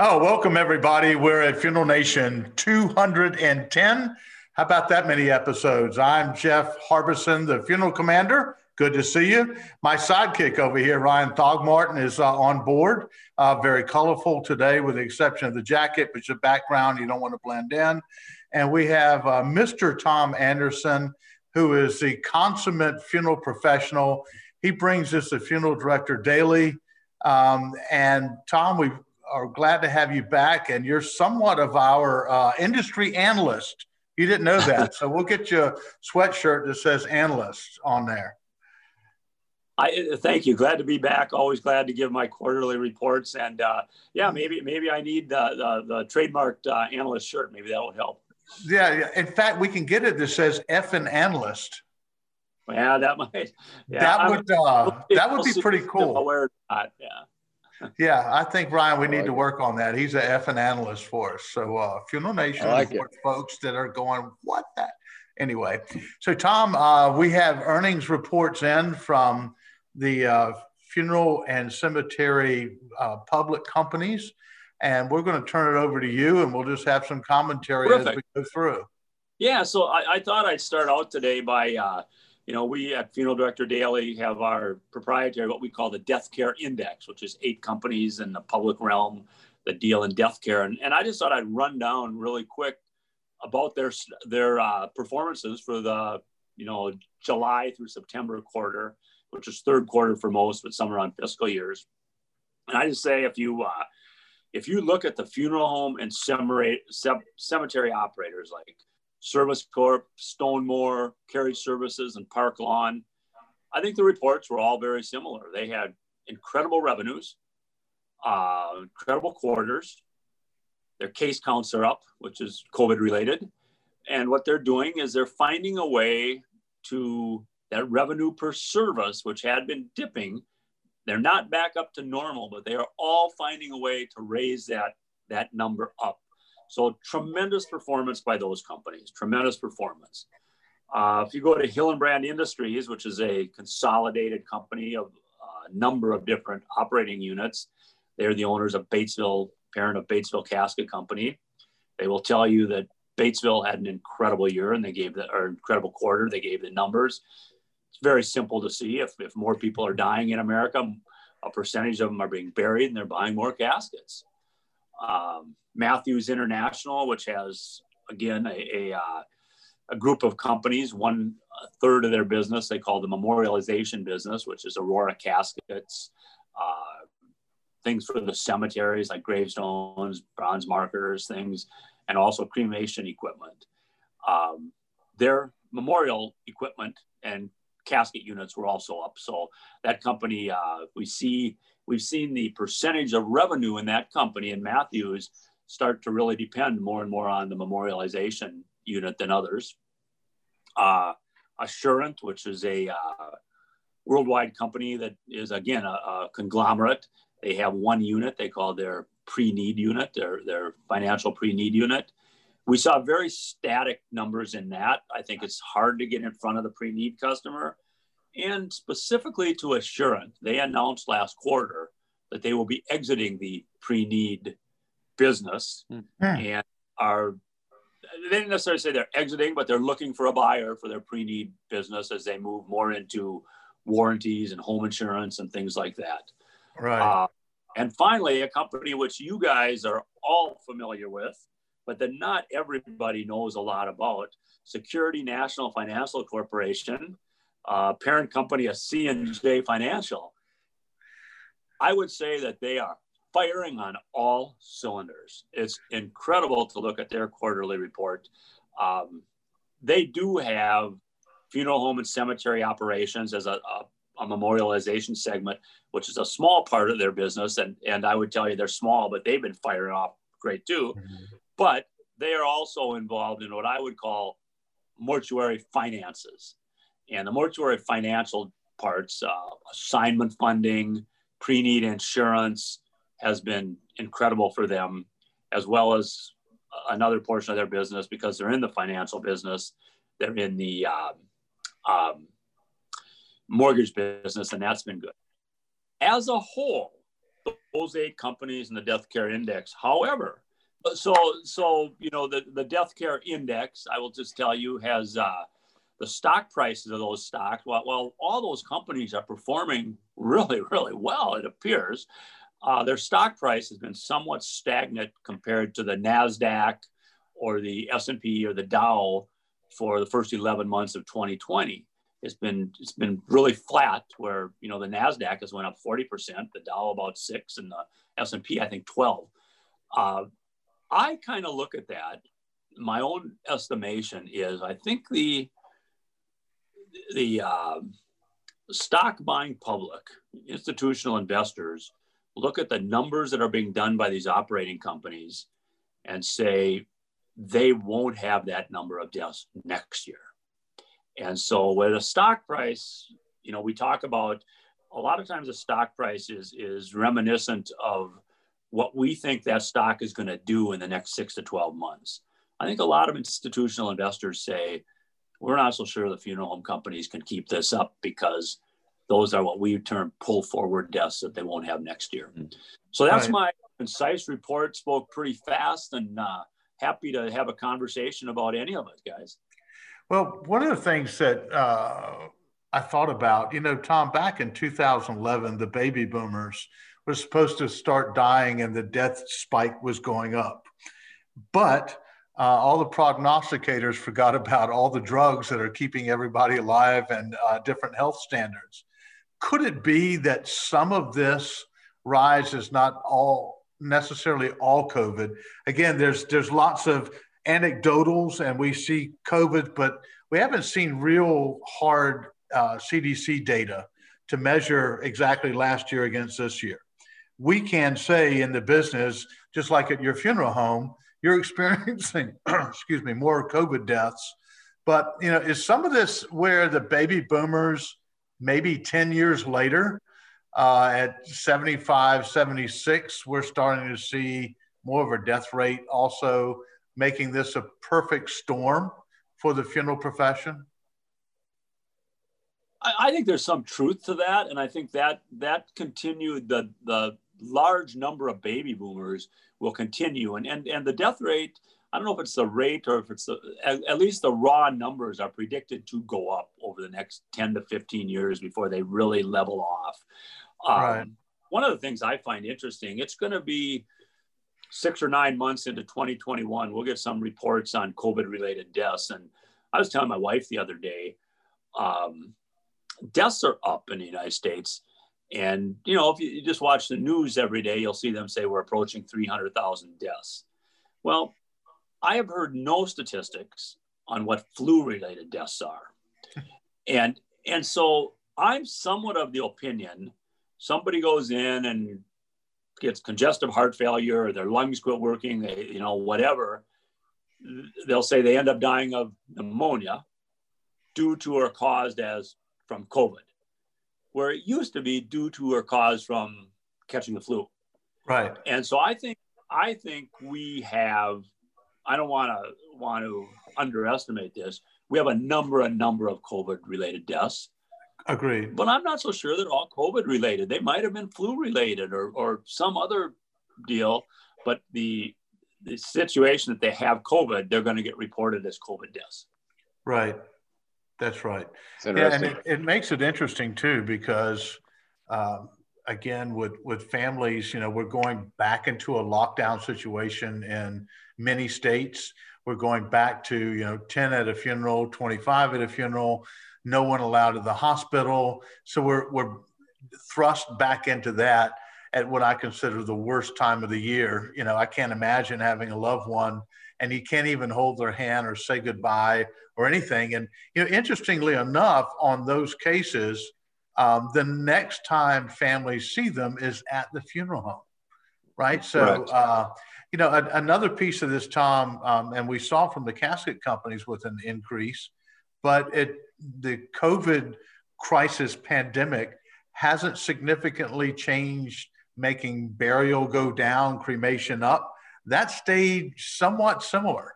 Oh, welcome everybody. We're at Funeral Nation 210. How about that many episodes? I'm Jeff Harbison, the funeral commander. Good to see you. My sidekick over here, Ryan Thogmartin, is uh, on board. Uh, very colorful today, with the exception of the jacket, but your background, you don't want to blend in. And we have uh, Mr. Tom Anderson, who is the consummate funeral professional. He brings us the funeral director daily. Um, and Tom, we are glad to have you back, and you're somewhat of our uh, industry analyst. You didn't know that, so we'll get you a sweatshirt that says analyst on there. I thank you. Glad to be back. Always glad to give my quarterly reports. And uh, yeah, maybe maybe I need the the, the trademarked uh, analyst shirt. Maybe that would help. Yeah, yeah. In fact, we can get it that says F and analyst. Yeah, that might. Yeah, that would uh, that would be pretty cool. Aware that, yeah yeah, I think Ryan, we need to work on that. He's an F and analyst for us. So uh, Funeral Nation like folks that are going, what that? Anyway, so Tom, uh, we have earnings reports in from the uh, funeral and cemetery uh, public companies, and we're going to turn it over to you, and we'll just have some commentary Terrific. as we go through. Yeah, so I, I, thought I'd start out today by uh, you know, we at Funeral Director Daily have our proprietary, what we call the Death Care Index, which is eight companies in the public realm that deal in death care. And, and I just thought I'd run down really quick about their their uh, performances for the you know July through September quarter, which is third quarter for most, but some are on fiscal years. And I just say if you uh, if you look at the funeral home and cemetery, cemetery operators like Service Corp, StoneMor, Carriage Services, and Park Lawn. I think the reports were all very similar. They had incredible revenues, uh, incredible quarters. Their case counts are up, which is COVID related. And what they're doing is they're finding a way to that revenue per service, which had been dipping. They're not back up to normal, but they are all finding a way to raise that, that number up. So tremendous performance by those companies, tremendous performance. Uh, if you go to Hillenbrand Industries, which is a consolidated company of a number of different operating units, they're the owners of Batesville, parent of Batesville Casket Company. They will tell you that Batesville had an incredible year and they gave the or incredible quarter. They gave the numbers. It's very simple to see. If, if more people are dying in America, a percentage of them are being buried and they're buying more caskets. Um, Matthews International, which has again a, a, uh, a group of companies, one third of their business they call the memorialization business, which is Aurora caskets, uh, things for the cemeteries like gravestones, bronze markers, things, and also cremation equipment. Um, their memorial equipment and casket units were also up. So that company, uh, we see, we've seen the percentage of revenue in that company in Matthews start to really depend more and more on the memorialization unit than others. Uh, Assurant, which is a uh, worldwide company that is again a, a, conglomerate. They have one unit they call their pre-need unit, their their financial pre-need unit. We saw very static numbers in that. I think it's hard to get in front of the pre-need customer. And specifically to Assurant, they announced last quarter that they will be exiting the pre-need business mm-hmm. and are they didn't necessarily say they're exiting, but they're looking for a buyer for their pre-need business as they move more into warranties and home insurance and things like that. Right. Uh, and finally, a company which you guys are all familiar with, but that not everybody knows a lot about, Security National Financial Corporation, uh, parent company of C&J Financial. I would say that they are firing on all cylinders. It's incredible to look at their quarterly report. Um, they do have funeral home and cemetery operations as a, a, a, memorialization segment, which is a small part of their business. And, and I would tell you they're small, but they've been firing off great too. But they are also involved in what I would call mortuary finances. And the mortuary financial parts, uh, assignment funding, pre need insurance, has been incredible for them, as well as another portion of their business because they're in the financial business. They're in the um, um, mortgage business, and that's been good. As a whole, those eight companies in the death care index. However, so so you know the the death care index, I will just tell you, has uh, the stock prices of those stocks. Well, well, all those companies are performing really, really well. It appears uh, their stock price has been somewhat stagnant compared to the Nasdaq or the S&P or the Dow for the first 11 months of 2020. It's been it's been really flat. Where you know the Nasdaq has went up 40 percent, the Dow about six, and the S&P I think 12. Uh, I kind of look at that. My own estimation is I think the the uh, stock buying public, institutional investors, look at the numbers that are being done by these operating companies and say they won't have that number of deaths next year. And so with a stock price, you know, we talk about a lot of times the stock price is, is reminiscent of what we think that stock is going to do in the next six to 12 months. I think a lot of institutional investors say, we're not so sure the funeral home companies can keep this up because those are what we term pull forward deaths that they won't have next year. Mm-hmm. So that's right. my concise report. Spoke pretty fast and uh, happy to have a conversation about any of it, guys. Well, one of the things that uh, I thought about, you know, Tom, back in 2011, the baby boomers were supposed to start dying and the death spike was going up. But uh, all the prognosticators forgot about all the drugs that are keeping everybody alive and uh, different health standards. Could it be that some of this rise is not all necessarily all COVID? Again, there's there's lots of anecdotals, and we see COVID, but we haven't seen real hard uh, CDC data to measure exactly last year against this year. We can say in the business, just like at your funeral home, you're experiencing, excuse me, more COVID deaths. But you know, is some of this where the baby boomers, maybe 10 years later, uh, at 75, 76, we're starting to see more of a death rate, also making this a perfect storm for the funeral profession? I, think there's some truth to that, and I think that that continued the the large number of baby boomers will continue. And, and, and the death rate, I don't know if it's the rate or if it's the, at, at, least the raw numbers are predicted to go up over the next 10 to 15 years before they really level off. Um, right. One of the things I find interesting, it's going to be six or nine months into 2021. We'll get some reports on COVID related deaths. And I was telling my wife the other day, um, deaths are up in the United States and you know, if you just watch the news every day, you'll see them say we're approaching 300,000 deaths. Well, I have heard no statistics on what flu-related deaths are, and and so I'm somewhat of the opinion somebody goes in and gets congestive heart failure or their lungs quit working, they, you know, whatever. They'll say they end up dying of pneumonia due to or caused as from COVID where it used to be due to or caused from catching the flu. Right. And so I think I think we have I don't want to want to underestimate this. We have a number a number of COVID related deaths. Agreed. But I'm not so sure that all COVID related. They might have been flu related or or some other deal. But the the situation that they have COVID, they're going to get reported as COVID deaths. Right. That's right. Yeah, and it, it, makes it interesting too because, um, again, with with families, you know, we're going back into a lockdown situation in many states. We're going back to you know ten at a funeral, twenty five at a funeral, no one allowed at the hospital. So we're we're thrust back into that at what I consider the worst time of the year. You know, I can't imagine having a loved one and you can't even hold their hand or say goodbye or anything. And you know, interestingly enough, on those cases, um, the next time families see them is at the funeral home, right? So, uh, you know, a, another piece of this, Tom, um, and we saw from the casket companies with an increase, but it the COVID crisis pandemic hasn't significantly changed making burial go down, cremation up that stayed somewhat similar.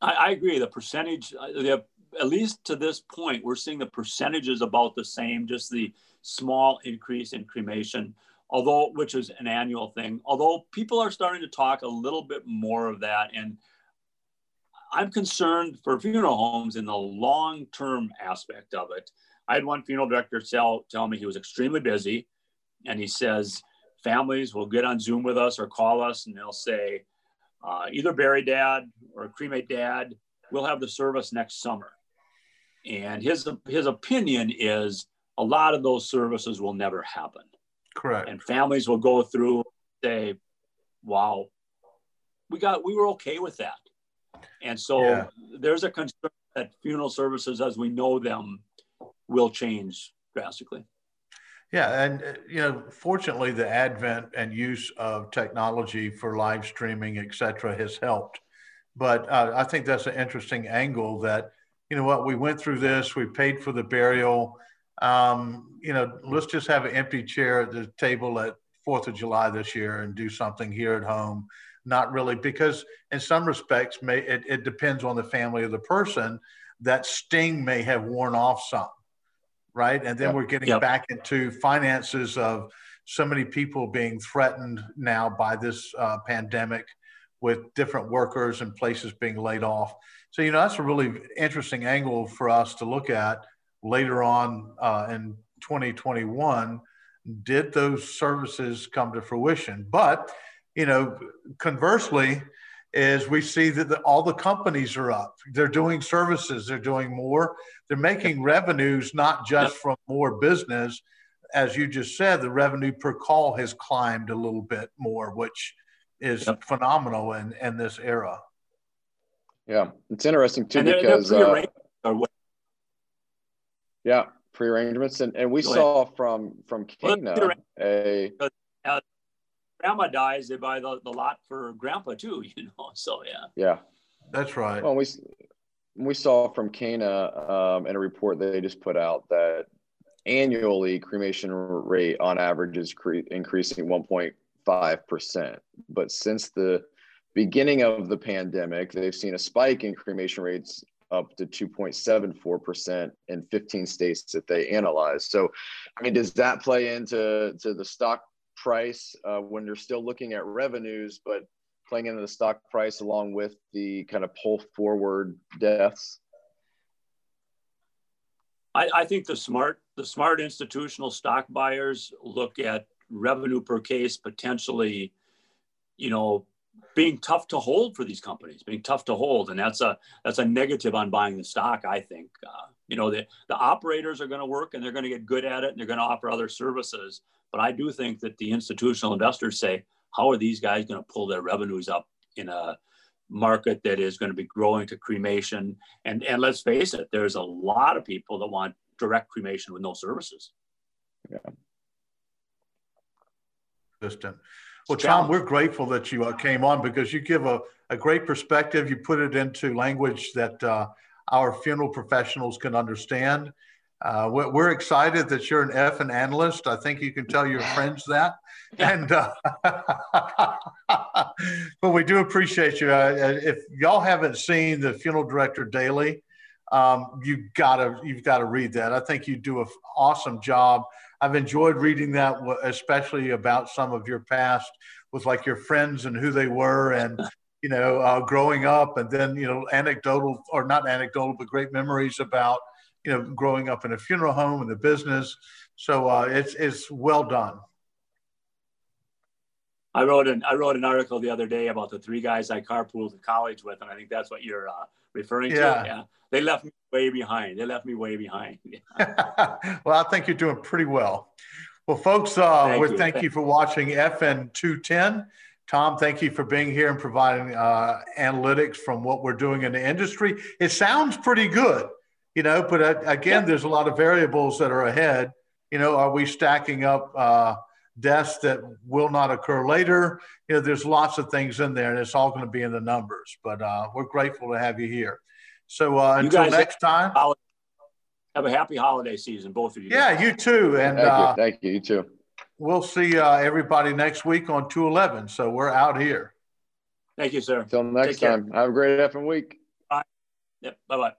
I, I agree. The percentage, uh, the, at least to this point, we're seeing the percentages about the same, just the small increase in cremation. although which is an annual thing. Although people are starting to talk a little bit more of that, and I'm concerned for funeral homes in the long-term aspect of it. I had one funeral director tell tell me he was extremely busy, and he says families will get on Zoom with us or call us, and they'll say uh, either bury dad or cremate dad. We'll have the service next summer, and his his opinion is a lot of those services will never happen. Correct. And families will go through say, "Wow, we got we were okay with that." And so yeah. there's a concern that funeral services, as we know them, will change drastically. Yeah, and uh, you know, fortunately, the advent and use of technology for live streaming, et cetera, has helped. But uh, I think that's an interesting angle. That you know what, we went through this, we paid for the burial. Um, you know, let's just have an empty chair at the table at Fourth of July this year and do something here at home. Not really, because in some respects, may it, it depends on the family of the person. That sting may have worn off some right? And then yep. we're getting yep. back into finances of so many people being threatened now by this uh, pandemic with different workers and places being laid off. So, you know, that's a really interesting angle for us to look at later on uh, in 2021. Did those services come to fruition? But, you know, conversely, is we see that the, all the companies are up. They're doing services, they're doing more. They're making revenues not just yep. from more business. As you just said, the revenue per call has climbed a little bit more, which is yep. phenomenal in, in this era. Yeah, it's interesting too they're, because they're uh, yeah, pre-arrangements, and, and we Go saw ahead. from from CANA a grandma dies, they buy the, the lot for grandpa too, you know. So yeah. Yeah. That's right. Well, we we saw from CANA um, in a report they just put out that annually cremation rate on average is cre- increasing 1.5 percent, but since the beginning of the pandemic, they've seen a spike in cremation rates up to 2.74 percent in 15 states that they analyzed. So, I mean, does that play into to the stock price uh, when you're still looking at revenues, but playing into the stock price along with the kind of pull forward deaths? I, I think the smart the smart institutional stock buyers look at revenue per case potentially, you know, being tough to hold for these companies, being tough to hold, and that's a that's a negative on buying the stock. I think uh, you know the the operators are going to work and they're going to get good at it and they're going to offer other services, but I do think that the institutional investors say, how are these guys going to pull their revenues up in a market that is going to be growing to cremation? And, and let's face it, there's a lot of people that want direct cremation with no services. Yeah. Distant. Well, Tom, we're grateful that you uh, came on because you give a, a great perspective. You put it into language that uh, our funeral professionals can understand. Uh, we're excited that you're an F and analyst. I think you can tell your friends that. And uh, but we do appreciate you. Uh, if y'all haven't seen the Funeral Director Daily, um, you gotta you've got to read that. I think you do an awesome job. I've enjoyed reading that, especially about some of your past with like your friends and who they were and you know uh, growing up, and then you know anecdotal or not anecdotal, but great memories about you know, growing up in a funeral home and the business. So uh, it's it's well done. I wrote an I wrote an article the other day about the three guys I carpooled to college with, and I think that's what you're uh, referring yeah. to. Yeah, they left me way behind. They left me way behind. well, I think you're doing pretty well. Well, folks, uh, thank, you. thank you for watching FN 210. Tom, thank you for being here and providing uh, analytics from what we're doing in the industry. It sounds pretty good you know, but uh, again, yeah. there's a lot of variables that are ahead. You know, are we stacking up uh, deaths that will not occur later? You know, there's lots of things in there, and it's all going to be in the numbers. But uh, we're grateful to have you here. So uh, until next time, have a happy holiday season, both of you. Yeah, you too. And thank you. Uh, thank you. You too. We'll see uh, everybody next week on 211. So we're out here. Thank you, sir. Until next time. Have a great effing week. Bye. Yep. Bye bye.